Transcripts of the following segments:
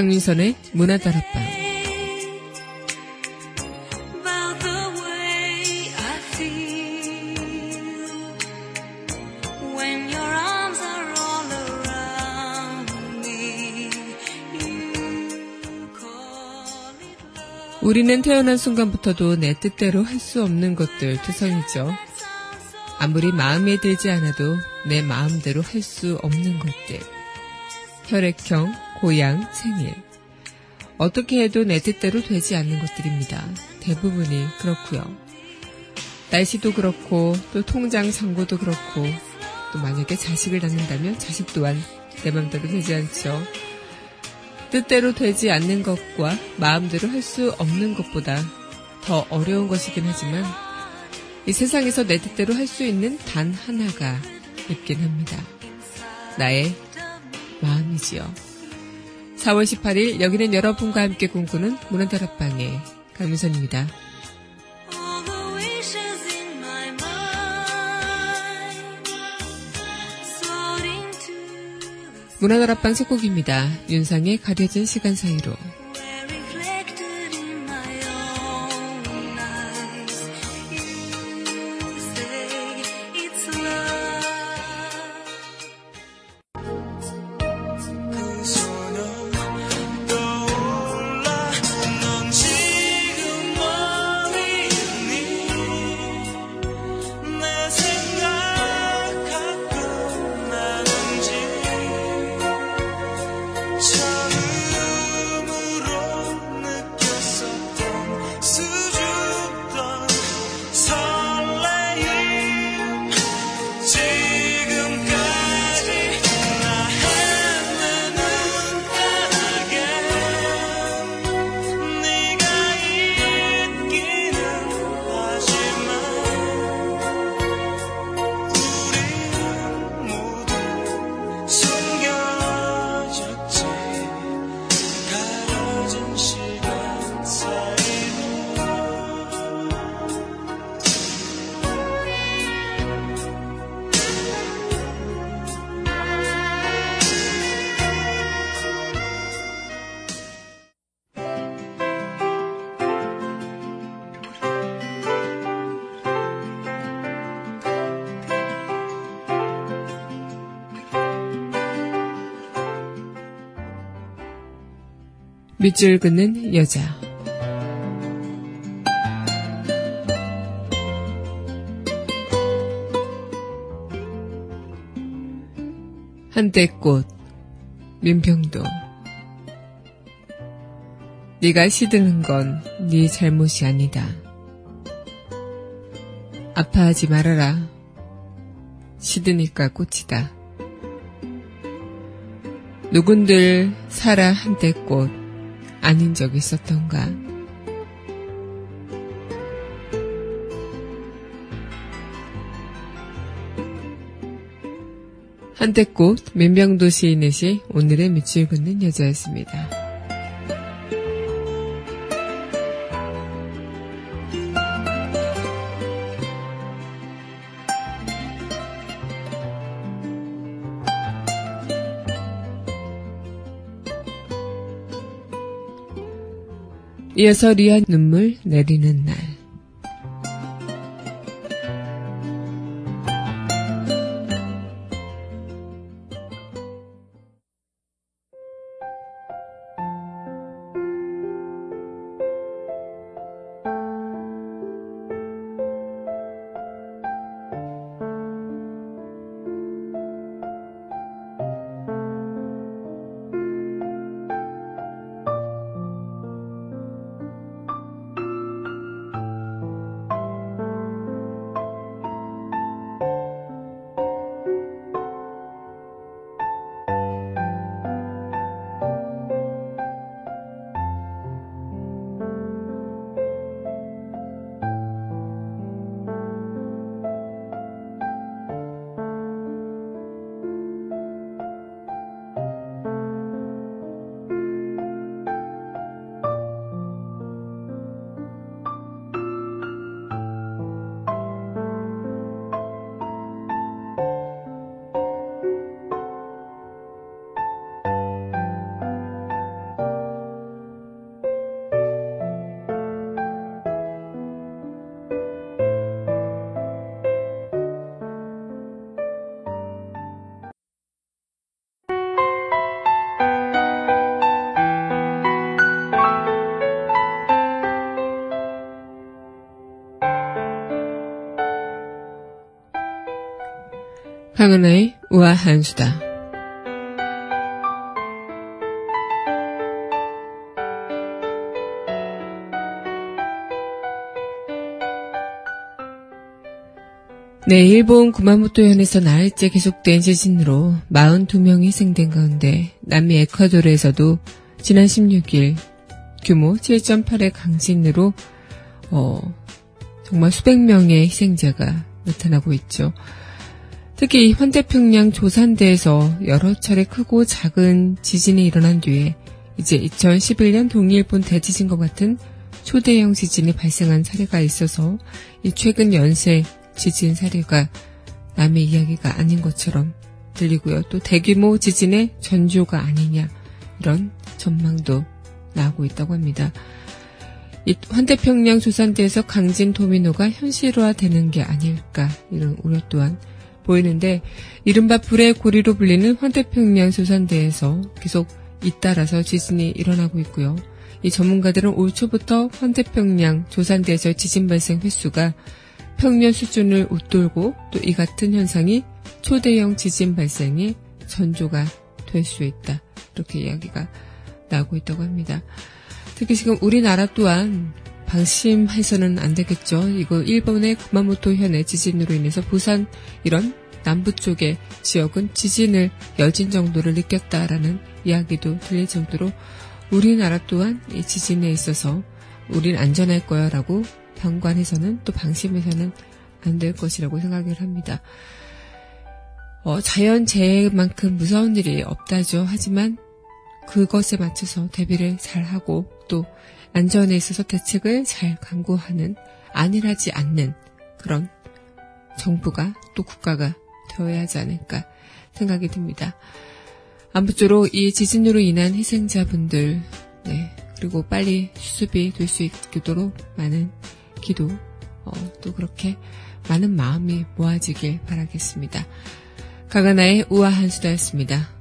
강민선의 문화다락방. 우리는 태어난 순간부터도 내 뜻대로 할 수 없는 것들 투성이죠. 아무리 마음에 들지 않아도 내 마음대로 할 수 없는 것들. 혈액형, 고향, 생일. 어떻게 해도 내 뜻대로 되지 않는 것들입니다. 대부분이 그렇고요. 날씨도 그렇고 또 통장 잔고도 그렇고 또 만약에 자식을 낳는다면 자식 또한 내 맘대로 되지 않죠. 뜻대로 되지 않는 것과 마음대로 할 수 없는 것보다 더 어려운 것이긴 하지만 이 세상에서 내 뜻대로 할 수 있는 단 하나가 있긴 합니다. 나의 마음이지요. 4월 18일 여기는 여러분과 함께 꿈꾸는 문화다락방의 강민선입니다. 문화다락방 첫 곡입니다. 윤상의 가려진 시간 사이로 밑줄 긋는 여자 한때 꽃 민평도 네가 시드는 건 네 잘못이 아니다. 아파하지 말아라. 시드니까 꽃이다. 누군들 살아 한때 꽃 아닌 적 있었던가? 한때꽃 민병도 시인의 시 오늘의 밑줄 긋는 여자였습니다. 이어서 리아 눈물 내리는 날. 강은하의 우아한 수다. 네, 일본 구마모토현에서 나흘째 계속된 지진으로 42명이 희생된 가운데 남미 에콰도르에서도 지난 16일 규모 7.8의 강진으로 어, 정말 수백 명의 희생자가 나타나고 있죠. 특히 이 환태평양 조산대에서 여러 차례 크고 작은 지진이 일어난 뒤에 이제 2011년 동일본 대지진과 같은 초대형 지진이 발생한 사례가 있어서 이 최근 연쇄 지진 사례가 남의 이야기가 아닌 것처럼 들리고요. 또 대규모 지진의 전조가 아니냐 이런 전망도 나오고 있다고 합니다. 이 환태평양 조산대에서 강진 도미노가 현실화되는 게 아닐까 이런 우려 또한 보이는데 이른바 불의 고리로 불리는 환태평양 조산대에서 계속 잇따라서 지진이 일어나고 있고요. 이 전문가들은 올 초부터 환태평양 조산대에서 지진 발생 횟수가 평년 수준을 웃돌고 또 이 같은 현상이 초대형 지진 발생의 전조가 될 수 있다. 이렇게 이야기가 나오고 있다고 합니다. 특히 지금 우리나라 또한 방심해서는 안 되겠죠. 이거 일본의 구마모토 현의 지진으로 인해서 부산 이런 남부 쪽의 지역은 지진을 여진 정도를 느꼈다라는 이야기도 들릴 정도로 우리나라 또한 이 지진에 있어서 우린 안전할 거야라고 방관해서는 또 방심해서는 안 될 것이라고 생각을 합니다. 어, 자연재해만큼 무서운 일이 없다죠. 하지만 그것에 맞춰서 대비를 잘 하고 또 안전에 있어서 대책을 잘 강구하는 안일하지 않는 그런 정부가 또 국가가 되어야 하지 않을까 생각이 듭니다. 아무쪼록 이 지진으로 인한 희생자분들 네, 그리고 빨리 수습이 될 수 있도록 많은 기도 어, 또 그렇게 많은 마음이 모아지길 바라겠습니다. 가가나의 우아한 수다였습니다.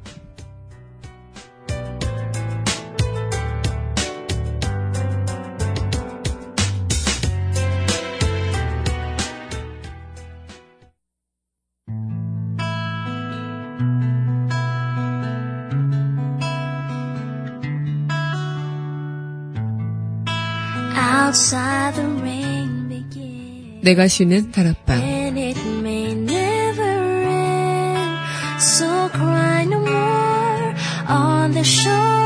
내가 쉬는 다락방. So cry no more on the shore.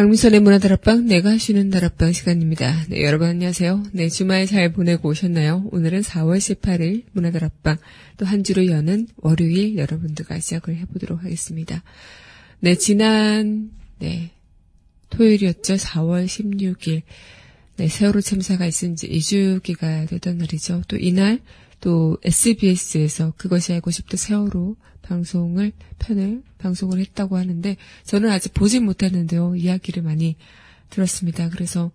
강민선의 문화다락방, 내가 쉬는 다락방 시간입니다. 네, 여러분 안녕하세요. 네, 주말 잘 보내고 오셨나요? 오늘은 4월 18일 문화다락방, 또 한 주로 여는 월요일 여러분들과 시작을 해보도록 하겠습니다. 네, 지난, 네, 토요일이었죠. 4월 16일. 네, 세월호 참사가 있은 지 2주기가 되던 날이죠. 또 이날, 또 SBS에서 그것이 알고 싶다 세월호 방송을, 편을 방송을 했다고 하는데, 저는 아직 보진 못했는데요. 이야기를 많이 들었습니다. 그래서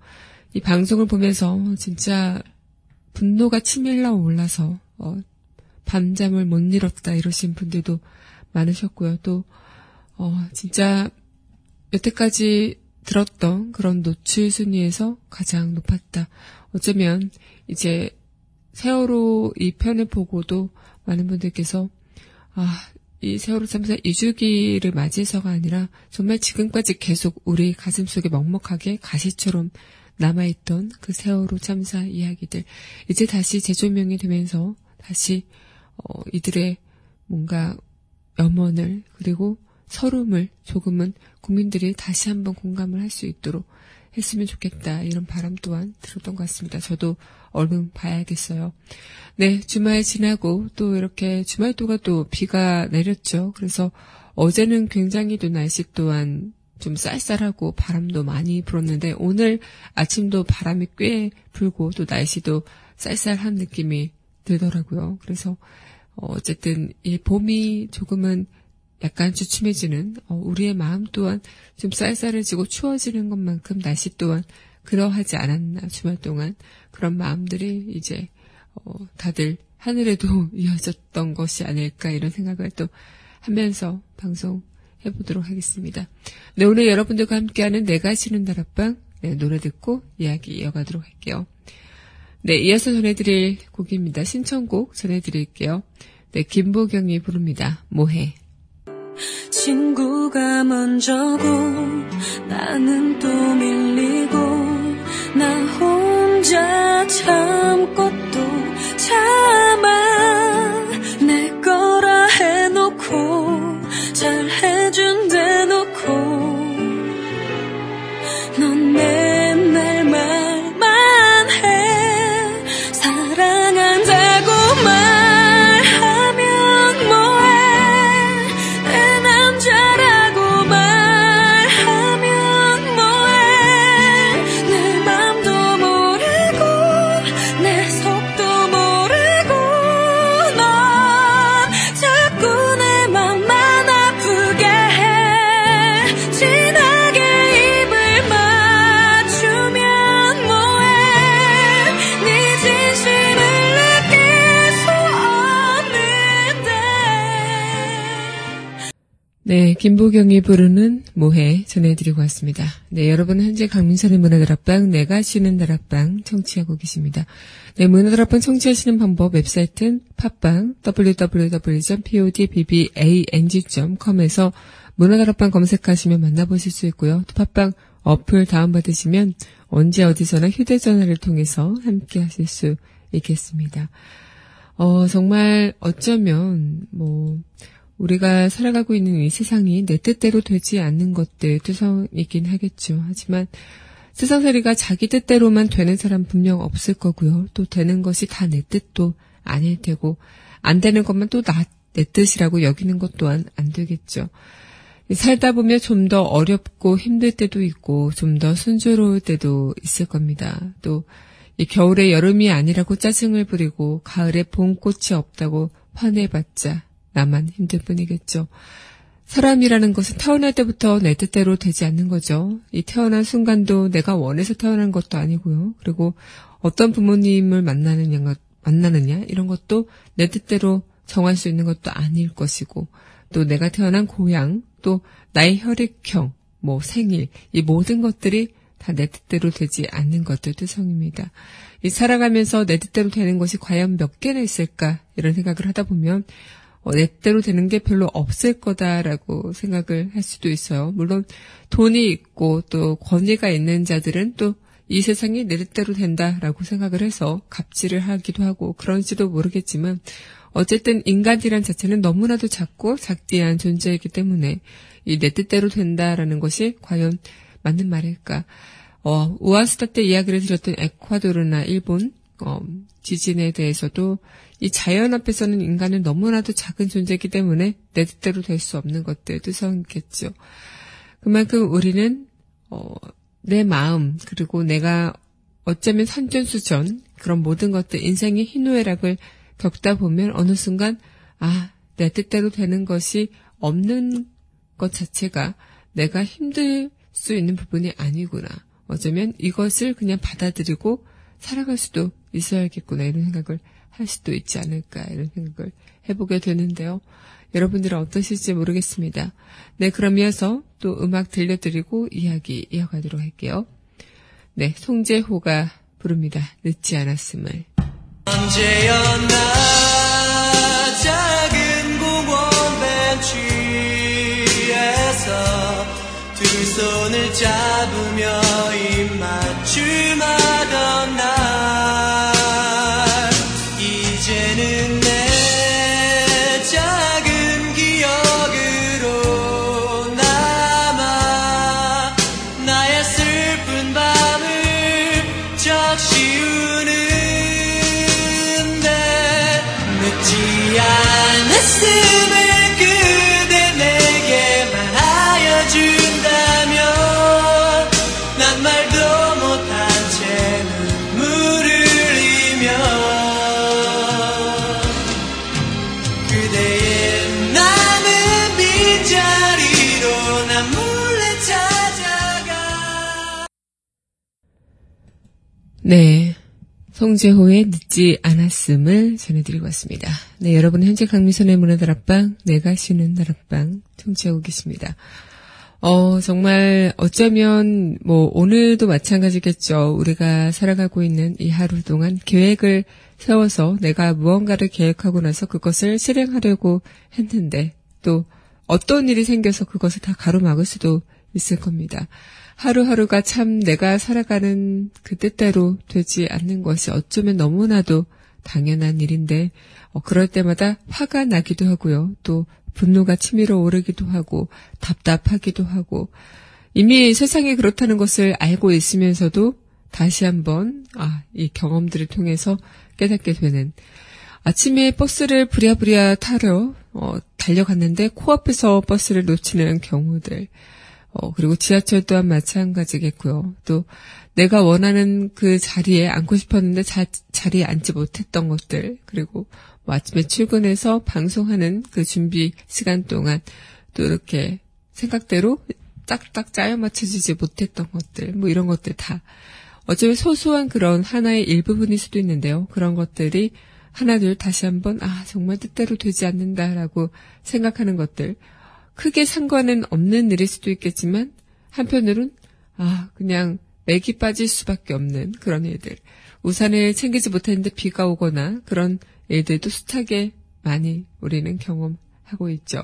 이 방송을 보면서 진짜 분노가 치밀러 올라서, 어, 밤잠을 못 이뤘다 이러신 분들도 많으셨고요. 또, 어, 진짜 여태까지 들었던 그런 노출 순위에서 가장 높았다. 어쩌면 이제 세월호 이 편을 보고도 많은 분들께서 아, 이 세월호 참사 2주기를 맞이해서가 아니라 정말 지금까지 계속 우리 가슴 속에 먹먹하게 가시처럼 남아있던 그 세월호 참사 이야기들 이제 다시 재조명이 되면서 다시 어, 이들의 뭔가 염원을 그리고 서름을 조금은 국민들이 다시 한번 공감을 할 수 있도록 했으면 좋겠다 이런 바람 또한 들었던 것 같습니다. 저도 얼른 봐야겠어요. 네, 주말 지나고 또 이렇게 주말 동안 또 비가 내렸죠. 그래서 어제는 굉장히 또 날씨 또한 좀 쌀쌀하고 바람도 많이 불었는데 오늘 아침도 바람이 꽤 불고 또 날씨도 쌀쌀한 느낌이 들더라고요. 그래서 어, 어쨌든 이 봄이 조금은 약간 주춤해지는 어, 우리의 마음 또한 좀 쌀쌀해지고 추워지는 것만큼 날씨 또한 그러하지 않았나 주말 동안 그런 마음들이 이제 어, 다들 하늘에도 이어졌던 것이 아닐까 이런 생각을 또 하면서 방송 해보도록 하겠습니다. 네, 오늘 여러분들과 함께하는 내가 쉬는 다락방 네, 노래 듣고 이야기 이어가도록 할게요. 네, 이어서 전해드릴 곡입니다. 신청곡 전해드릴게요. 네, 김보경이 부릅니다. 뭐해. 친구가 먼저고 나는 또 밀리고 나 혼자 참고 또 참아 내 거라 해놓고 잘해 김보경이 부르는 뭐해 전해드리고 왔습니다. 네, 여러분은 현재 강민선의 문화다락방, 내가 쉬는 다락방 청취하고 계십니다. 네, 문화다락방 청취하시는 방법 웹사이트는 팟빵 www.podbbang.com에서 문화다락방 검색하시면 만나보실 수 있고요. 또 팟빵 어플 다운받으시면 언제 어디서나 휴대전화를 통해서 함께 하실 수 있겠습니다. 어, 정말 어쩌면 뭐 우리가 살아가고 있는 이 세상이 내 뜻대로 되지 않는 것들 투성이긴 하겠죠. 하지만 세상살이가 자기 뜻대로만 되는 사람 분명 없을 거고요. 또 되는 것이 다 내 뜻도 아닐 테고 안 되는 것만 또 내 뜻이라고 여기는 것 또한 안 되겠죠. 살다 보면 좀 더 어렵고 힘들 때도 있고 좀 더 순조로울 때도 있을 겁니다. 또이 겨울에 여름이 아니라고 짜증을 부리고 가을에 봄꽃이 없다고 화내봤자 나만 힘들 뿐이겠죠. 사람이라는 것은 태어날 때부터 내 뜻대로 되지 않는 거죠. 이 태어난 순간도 내가 원해서 태어난 것도 아니고요. 그리고 어떤 부모님을 만나느냐, 만나느냐 이런 것도 내 뜻대로 정할 수 있는 것도 아닐 것이고 또 내가 태어난 고향 또 나의 혈액형 뭐 생일 이 모든 것들이 다 내 뜻대로 되지 않는 것들도 성입니다. 이 살아가면서 내 뜻대로 되는 것이 과연 몇 개나 있을까 이런 생각을 하다 보면 어, 내 뜻대로 되는 게 별로 없을 거다라고 생각을 할 수도 있어요. 물론 돈이 있고 또 권위가 있는 자들은 또 이 세상이 내 뜻대로 된다라고 생각을 해서 갑질을 하기도 하고 그런지도 모르겠지만 어쨌든 인간이란 자체는 너무나도 작고 작디한 존재이기 때문에 이 내 뜻대로 된다라는 것이 과연 맞는 말일까? 어, 우아스타 때 이야기를 드렸던 에콰도르나 일본 어, 지진에 대해서도 이 자연 앞에서는 인간은 너무나도 작은 존재이기 때문에 내 뜻대로 될 수 없는 것들도 성겠죠. 그만큼 우리는 어, 내 마음 그리고 내가 어쩌면 산전수전 그런 모든 것들 인생의 희노애락을 겪다 보면 어느 순간 아 내 뜻대로 되는 것이 없는 것 자체가 내가 힘들 수 있는 부분이 아니구나. 어쩌면 이것을 그냥 받아들이고 살아갈 수도 있어야겠구나 이런 생각을 할 수도 있지 않을까 이런 생각을 해보게 되는데요. 여러분들은 어떠실지 모르겠습니다. 네, 그럼 이어서 또 음악 들려드리고 이야기 이어가도록 할게요. 네, 송재호가 부릅니다. 늦지 않았음을. 언제였나 송재호의 늦지 않았음을 전해드리고 왔습니다. 네, 여러분 현재 강미선의 문화 다락방, 내가 쉬는 다락방 청취하고 계십니다. 어, 정말 어쩌면 뭐 오늘도 마찬가지겠죠. 우리가 살아가고 있는 이 하루 동안 계획을 세워서 내가 무언가를 계획하고 나서 그것을 실행하려고 했는데 또 어떤 일이 생겨서 그것을 다 가로막을 수도 있을 겁니다. 하루하루가 참 내가 살아가는 그 뜻대로 되지 않는 것이 어쩌면 너무나도 당연한 일인데 어, 그럴 때마다 화가 나기도 하고요. 또 분노가 치밀어 오르기도 하고 답답하기도 하고 이미 세상이 그렇다는 것을 알고 있으면서도 다시 한번 아, 이 경험들을 통해서 깨닫게 되는 아침에 버스를 부랴부랴 타러 어, 달려갔는데 코앞에서 버스를 놓치는 경우들 어, 그리고 지하철 또한 마찬가지겠고요. 또 내가 원하는 그 자리에 앉고 싶었는데 자, 자리에 앉지 못했던 것들 그리고 뭐 아침에 출근해서 방송하는 그 준비 시간 동안 또 이렇게 생각대로 딱딱 짜여 맞춰지지 못했던 것들 뭐 이런 것들 다 어쩌면 소소한 그런 하나의 일부분일 수도 있는데요. 그런 것들이 하나둘 다시 한번 아 정말 뜻대로 되지 않는다라고 생각하는 것들 크게 상관은 없는 일일 수도 있겠지만 한편으론 아 그냥 맥이 빠질 수밖에 없는 그런 일들 우산을 챙기지 못했는데 비가 오거나 그런 일들도 숱하게 많이 우리는 경험하고 있죠.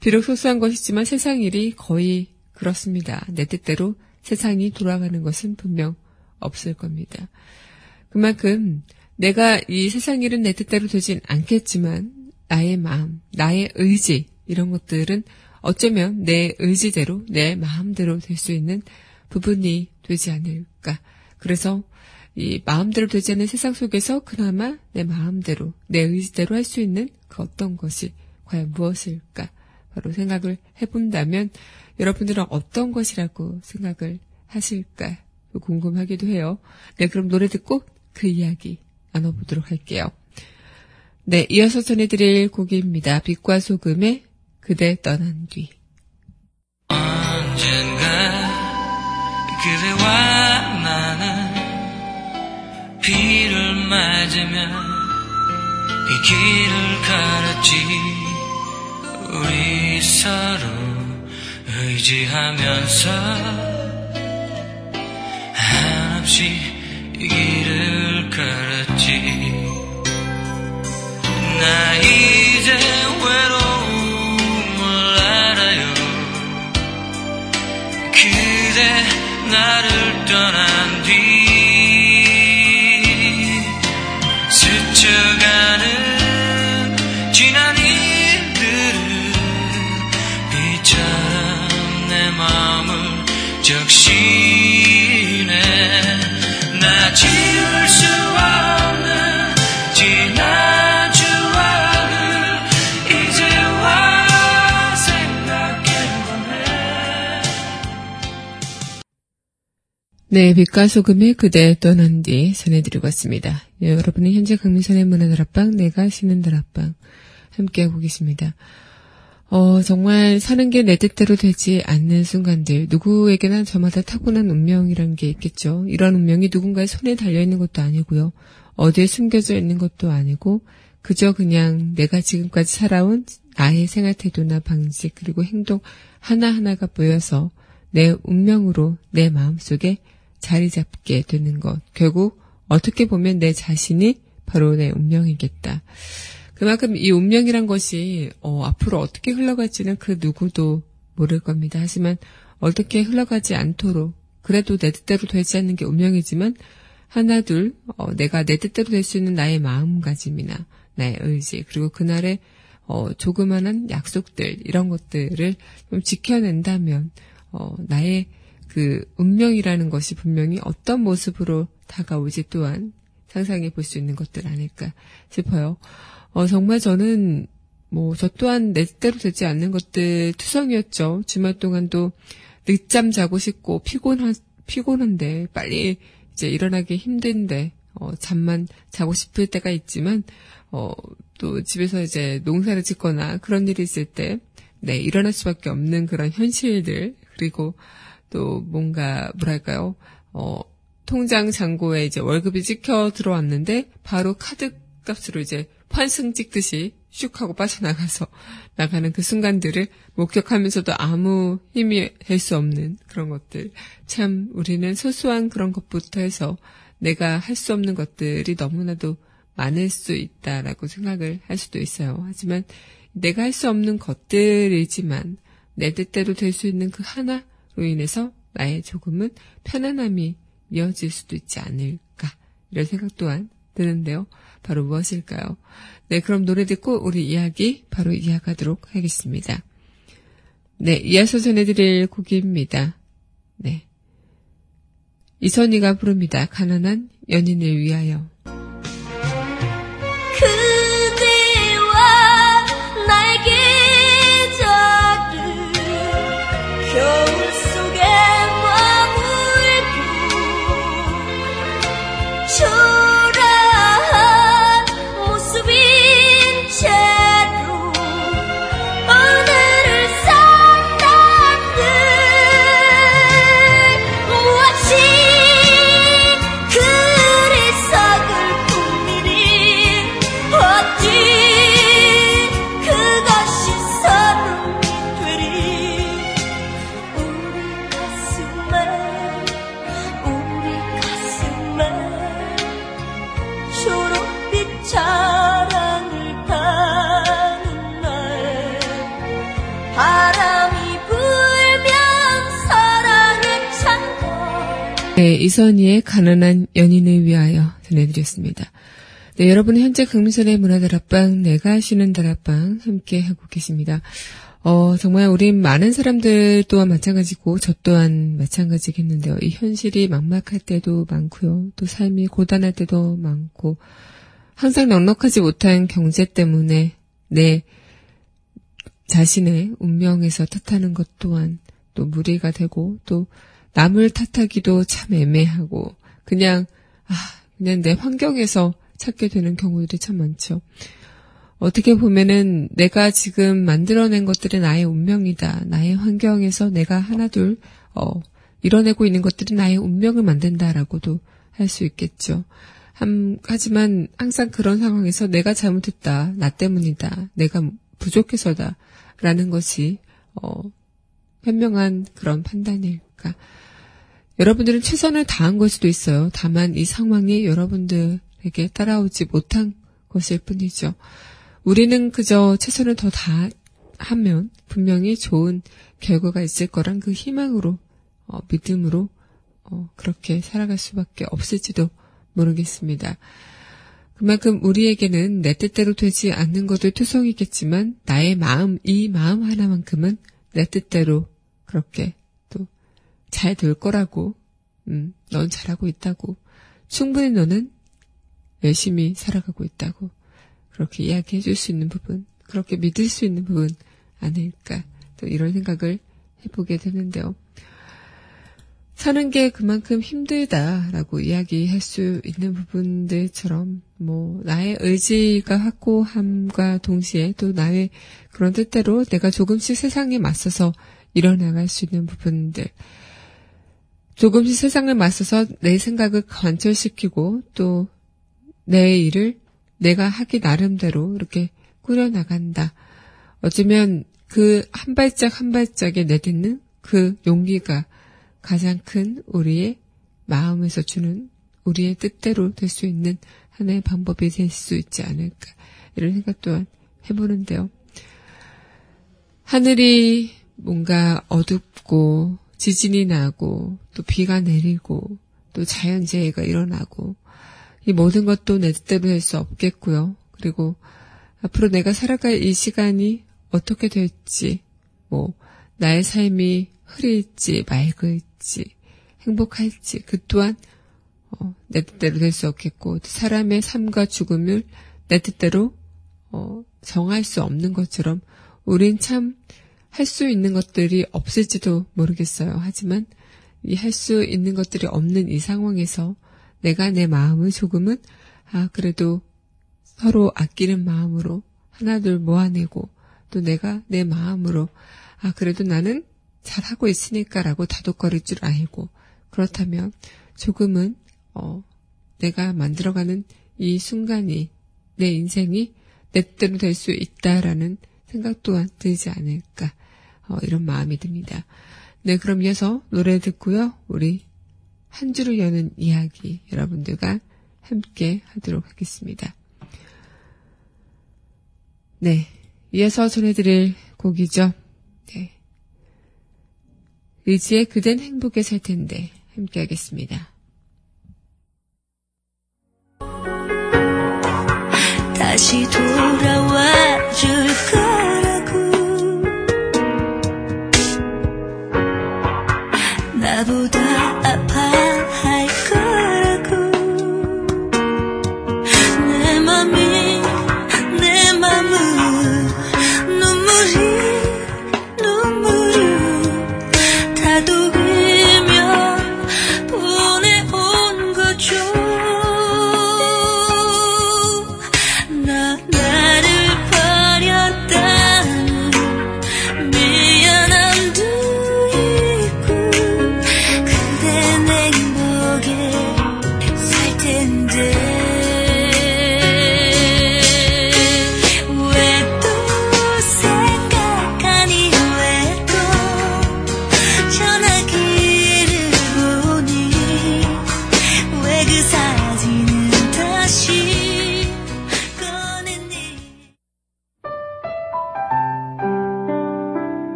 비록 소소한 것이지만 세상 일이 거의 그렇습니다. 내 뜻대로 세상이 돌아가는 것은 분명 없을 겁니다. 그만큼 내가 이 세상 일은 내 뜻대로 되진 않겠지만 나의 마음, 나의 의지 이런 것들은 어쩌면 내 의지대로 내 마음대로 될 수 있는 부분이 되지 않을까. 그래서 이 마음대로 되지 않는 세상 속에서 그나마 내 마음대로 내 의지대로 할 수 있는 그 어떤 것이 과연 무엇일까 바로 생각을 해본다면 여러분들은 어떤 것이라고 생각을 하실까 궁금하기도 해요. 네, 그럼 노래 듣고 그 이야기 나눠보도록 할게요. 네, 이어서 전해드릴 곡입니다. 빛과 소금의 그대 떠난 뒤. 언젠가 그대와 나는 비를 맞으며 이 길을 걸었지 우리 서로 의지하면서 한없이 이 길을 걸었지 나 이제 나를 떠난 뒤 스쳐가는 지난 일들은 비처럼 내 마음을 적시 네, 빛과 소금의 그대 떠난 뒤 전해드리고 왔습니다. 예, 여러분은 현재 강민선의 문화다락방, 내가 쉬는 다락방 함께하고 계십니다. 어, 정말 사는 게 내 뜻대로 되지 않는 순간들, 누구에게나 저마다 타고난 운명이라는 게 있겠죠. 이런 운명이 누군가의 손에 달려있는 것도 아니고요. 어디에 숨겨져 있는 것도 아니고, 그저 그냥 내가 지금까지 살아온 나의 생활 태도나 방식, 그리고 행동 하나하나가 모여서 내 운명으로 내 마음속에 자리 잡게 되는 것. 결국 어떻게 보면 내 자신이 바로 내 운명이겠다. 그만큼 이 운명이란 것이 어, 앞으로 어떻게 흘러갈지는 그 누구도 모를 겁니다. 하지만 어떻게 흘러가지 않도록 그래도 내 뜻대로 되지 않는 게 운명이지만 하나 둘 어, 내가 내 뜻대로 될 수 있는 나의 마음가짐이나 나의 의지 그리고 그날의 어, 조그만한 약속들 이런 것들을 좀 지켜낸다면 어, 나의 그 운명이라는 것이 분명히 어떤 모습으로 다가올지 또한 상상해 볼 수 있는 것들 아닐까 싶어요. 어, 정말 저는 뭐 저 또한 내 뜻대로 되지 않는 것들 투성이었죠. 주말 동안도 늦잠 자고 싶고 피곤한 피곤한데 빨리 이제 일어나기 힘든데 어, 잠만 자고 싶을 때가 있지만 어, 또 집에서 이제 농사를 짓거나 그런 일이 있을 때 네, 일어날 수밖에 없는 그런 현실들 그리고 또 뭔가 뭐랄까요? 어, 통장 잔고에 이제 월급이 찍혀 들어왔는데 바로 카드 값으로 이제 환승 찍듯이 슉 하고 빠져나가서 나가는 그 순간들을 목격하면서도 아무 힘이 될 수 없는 그런 것들. 참, 우리는 소소한 그런 것부터 해서 내가 할 수 없는 것들이 너무나도 많을 수 있다라고 생각을 할 수도 있어요. 하지만 내가 할 수 없는 것들이지만 내 뜻대로 될 수 있는 그 하나로 인해서 나의 조금은 편안함이 이어질 수도 있지 않을까. 이런 생각 또한 드는데요. 바로 무엇일까요? 네, 그럼 노래 듣고 우리 이야기 바로 이어가도록 하겠습니다. 네, 이어서 전해드릴 곡입니다. 네. 이선희가 부릅니다. 가난한 연인을 위하여. 그대와 이선희의 가난한 연인을 위하여 전해드렸습니다. 네, 여러분은 현재 강민선의 문화다락방, 내가 쉬는 다락방 함께 하고 계십니다. 어, 정말 우린 많은 사람들 또한 마찬가지고, 저 또한 마찬가지겠는데요. 이 현실이 막막할 때도 많고요. 또 삶이 고단할 때도 많고, 항상 넉넉하지 못한 경제 때문에 내 자신의 운명에서 탓하는 것 또한 또 무리가 되고 또 남을 탓하기도 참 애매하고 그냥 아 그냥 내 환경에서 찾게 되는 경우들이 참 많죠. 어떻게 보면은 내가 지금 만들어낸 것들이 나의 운명이다. 나의 환경에서 내가 하나둘 어 이뤄내고 있는 것들이 나의 운명을 만든다라고도 할 수 있겠죠. 함, 하지만 항상 그런 상황에서 내가 잘못했다. 나 때문이다. 내가 부족해서다. 라는 것이 어 현명한 그런 판단일까. 여러분들은 최선을 다한 걸 수도 있어요. 다만 이 상황이 여러분들에게 따라오지 못한 것일 뿐이죠. 우리는 그저 최선을 더 다하면 분명히 좋은 결과가 있을 거란 그 희망으로, 어, 믿음으로, 어, 그렇게 살아갈 수밖에 없을지도 모르겠습니다. 그만큼 우리에게는 내 뜻대로 되지 않는 것도 투성이겠지만 나의 마음, 이 마음 하나만큼은 내 뜻대로 그렇게 또 잘 될 거라고, 음, 넌 잘하고 있다고, 충분히 너는 열심히 살아가고 있다고, 그렇게 이야기해 줄 수 있는 부분, 그렇게 믿을 수 있는 부분 아닐까, 또 이런 생각을 해보게 되는데요. 사는 게 그만큼 힘들다라고 이야기할 수 있는 부분들처럼 뭐 나의 의지가 확고함과 동시에 또 나의 그런 뜻대로 내가 조금씩 세상에 맞서서 일어나갈 수 있는 부분들 조금씩 세상을 맞서서 내 생각을 관철시키고 또 내 일을 내가 하기 나름대로 이렇게 꾸려나간다. 어쩌면 그 한 발짝 한 발짝에 내딛는 그 용기가 가장 큰 우리의 마음에서 주는 우리의 뜻대로 될 수 있는 하나의 방법이 될 수 있지 않을까 이런 생각 또한 해보는데요. 하늘이 뭔가 어둡고 지진이 나고 또 비가 내리고 또 자연재해가 일어나고 이 모든 것도 내 뜻대로 될수 없겠고요. 그리고 앞으로 내가 살아갈 이 시간이 어떻게 될지 뭐 나의 삶이 흐릴지 맑을지 행복할지 그 또한 어, 내 뜻대로 될 수 없겠고 사람의 삶과 죽음을 내 뜻대로 어, 정할 수 없는 것처럼 우린 참 할 수 있는 것들이 없을지도 모르겠어요. 하지만 이 할 수 있는 것들이 없는 이 상황에서 내가 내 마음을 조금은 아 그래도 서로 아끼는 마음으로 하나둘 모아내고 또 내가 내 마음으로 아 그래도 나는 잘하고 있으니까라고 다독거릴 줄 알고 그렇다면 조금은 어 내가 만들어가는 이 순간이 내 인생이 내 뜻대로 될 수 있다라는 생각 또한 들지 않을까 어, 이런 마음이 듭니다. 네, 그럼 이어서 노래 듣고요. 우리 한 주를 여는 이야기 여러분들과 함께 하도록 하겠습니다. 네, 이어서 전해드릴 곡이죠. 네. 의지의 그댄 행복에 살 텐데 함께 하겠습니다. 다시 돌아와 줄거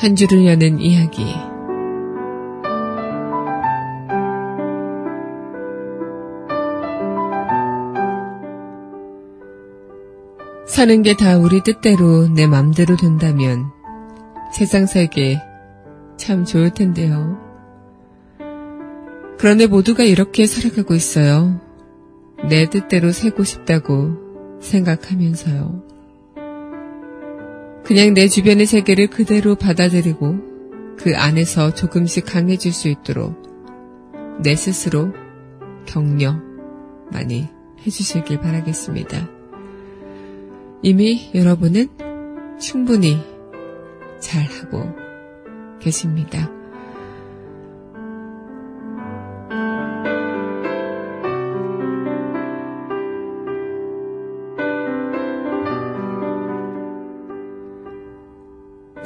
한 주를 여는 이야기. 사는 게 다 우리 뜻대로 내 맘대로 된다면 세상 살기 참 좋을 텐데요. 그런데 모두가 이렇게 살아가고 있어요. 내 뜻대로 살고 싶다고 생각하면서요. 그냥 내 주변의 세계를 그대로 받아들이고 그 안에서 조금씩 강해질 수 있도록 내 스스로 격려 많이 해주시길 바라겠습니다. 이미 여러분은 충분히 잘하고 계십니다.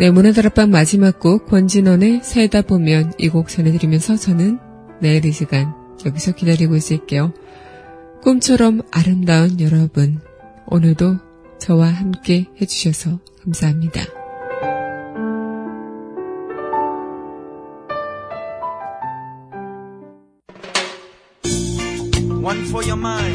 네, 문화다락방 마지막 곡 권진원의 살다 보면 이 곡 전해드리면서 저는 내일 이 시간 여기서 기다리고 있을게요. 꿈처럼 아름다운 여러분, 오늘도 저와 함께 해주셔서 감사합니다. One for your mind.